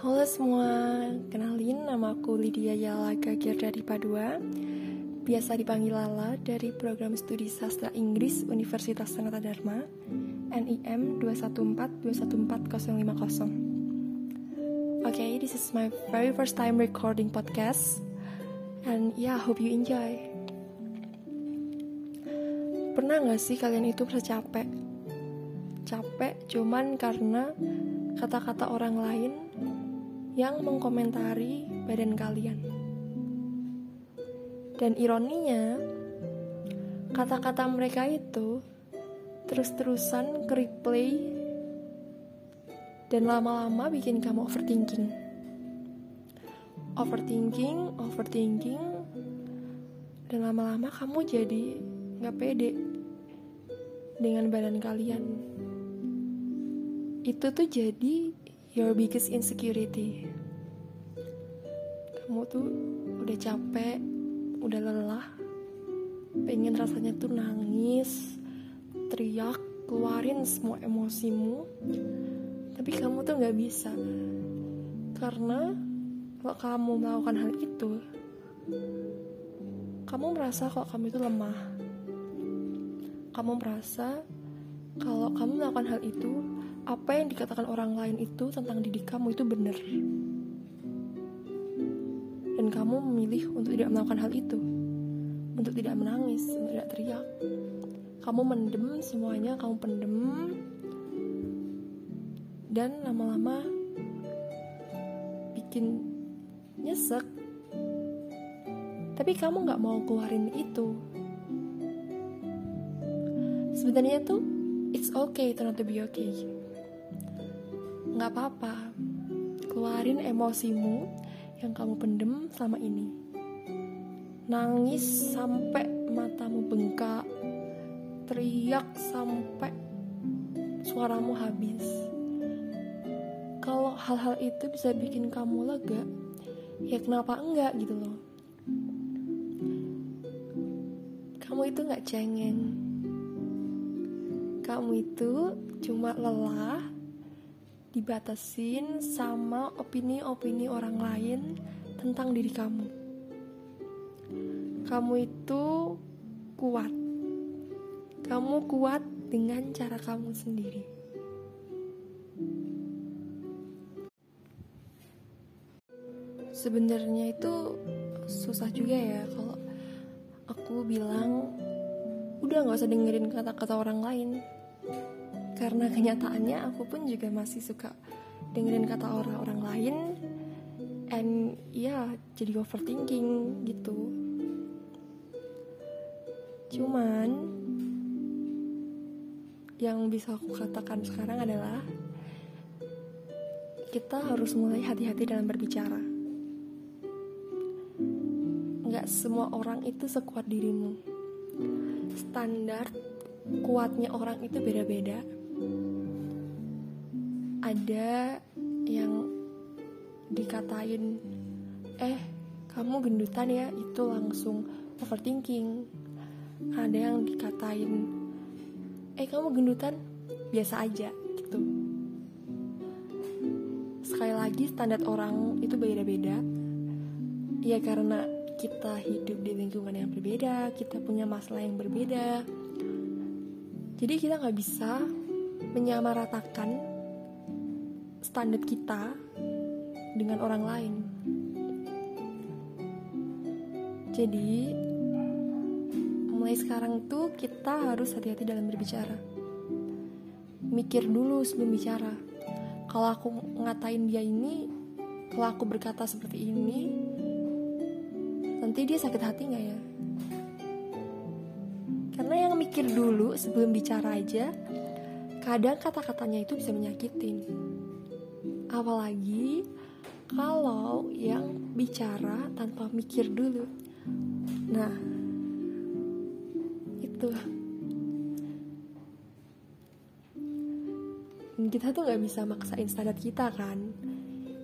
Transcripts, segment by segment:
Halo semua, kenalin nama aku Lydia Yalaga Girdadi Padua. Biasa dipanggil Lala dari program studi sastra Inggris Universitas Sanata Dharma NIM 214214050 Okay, this is my very first time recording podcast And yeah, hope you enjoy. Pernah gak sih kalian itu merasa capek? Capek cuman karena kata-kata orang lain yang mengkomentari badan kalian. Dan ironinya, kata-kata mereka itu terus-terusan ke replay dan lama-lama bikin kamu overthinking. Overthinking, overthinking, dan lama-lama kamu jadi gak pede dengan badan kalian. Itu tuh jadi your biggest insecurity. Kamu tuh udah capek, udah lelah, pengen rasanya tuh nangis, teriak, keluarin semua emosimu, tapi kamu tuh nggak bisa karena kalau kamu melakukan hal itu, kamu merasa kalau kamu itu lemah. Kamu merasa kalau kamu melakukan hal itu apa yang dikatakan orang lain itu tentang diri kamu itu benar. Dan kamu memilih untuk tidak melakukan hal itu. Untuk tidak menangis, untuk tidak teriak. Kamu mendem semuanya, kamu pendem. Dan lama-lama bikin nyesek. Tapi kamu gak mau keluarin itu. Sebenarnya tuh it's okay to not to be okay nggak apa-apa. Keluarin emosimu yang kamu pendem selama ini. Nangis sampai matamu bengkak. Teriak sampai suaramu habis. Kalau hal-hal itu bisa bikin kamu lega ya kenapa enggak gitu loh? Kamu itu nggak cengeng. Kamu itu cuma lelah dibatasin sama opini-opini orang lain tentang diri kamu. Kamu itu kuat. Kamu kuat dengan cara kamu sendiri. Sebenarnya itu susah juga ya kalau aku bilang udah nggak usah dengerin kata-kata orang lain karena kenyataannya aku pun juga masih suka dengerin kata orang-orang lain. And ya jadi overthinking gitu. Cuman yang bisa aku katakan sekarang adalah kita harus mulai hati-hati dalam berbicara. Nggak semua orang itu sekuat dirimu. Standar kuatnya orang itu beda-beda ada yang dikatain eh kamu gendutan ya itu langsung overthinking. Ada yang dikatain eh kamu gendutan biasa aja gitu. Sekali lagi standar orang itu beda-beda. Ya karena kita hidup di lingkungan yang berbeda kita punya masalah yang berbeda. Jadi kita nggak bisa menyamaratakan standar kita dengan orang lain. Jadi mulai sekarang tuh kita harus hati-hati dalam berbicara. Mikir dulu sebelum bicara. Kalau aku ngatain dia ini, kalau aku berkata seperti ini, nanti dia sakit hati nggak ya? Karena yang mikir dulu sebelum bicara aja, kadang kata-katanya itu bisa menyakitin. Apalagi kalau yang bicara tanpa mikir dulu. Nah, itu. Kita tuh gak bisa maksain standar kita kan.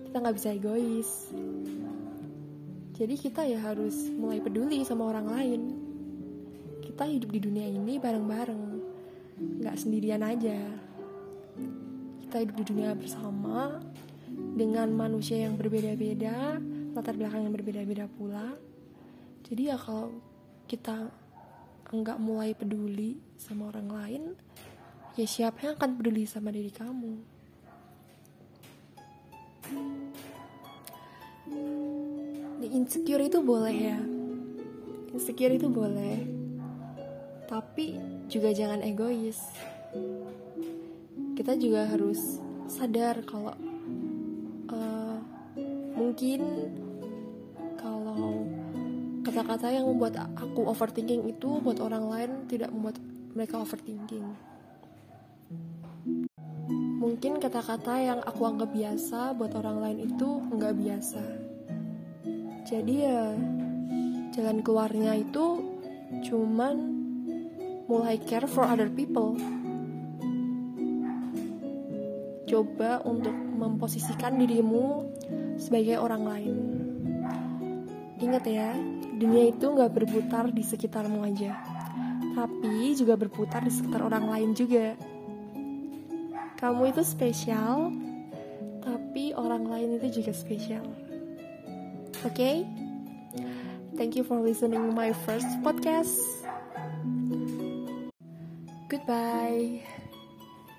Kita gak bisa egois. Jadi kita ya harus mulai peduli sama orang lain. Kita hidup di dunia ini bareng-bareng. Gak sendirian aja. Kita hidup di dunia bersama dengan manusia yang berbeda-beda, latar belakang yang berbeda-beda pula. Jadi ya kalau kita enggak mulai peduli sama orang lain, ya siapa yang akan peduli sama diri kamu? Insecure itu boleh ya, insecure itu boleh, tapi juga jangan egois. Kita juga harus sadar kalau uh, mungkin kalau kata-kata yang membuat aku overthinking itu buat orang lain tidak membuat mereka overthinking. Mungkin kata-kata yang aku anggap biasa buat orang lain itu nggak biasa. Jadi ya jalan keluarnya itu cuman mulai care for other people coba untuk memposisikan dirimu sebagai orang lain. Ingat ya, dunia itu nggak berputar di sekitarmu aja, tapi juga berputar di sekitar orang lain juga. Kamu itu spesial, tapi orang lain itu juga spesial. Oke? Okay? Thank you for listening my first podcast. Goodbye.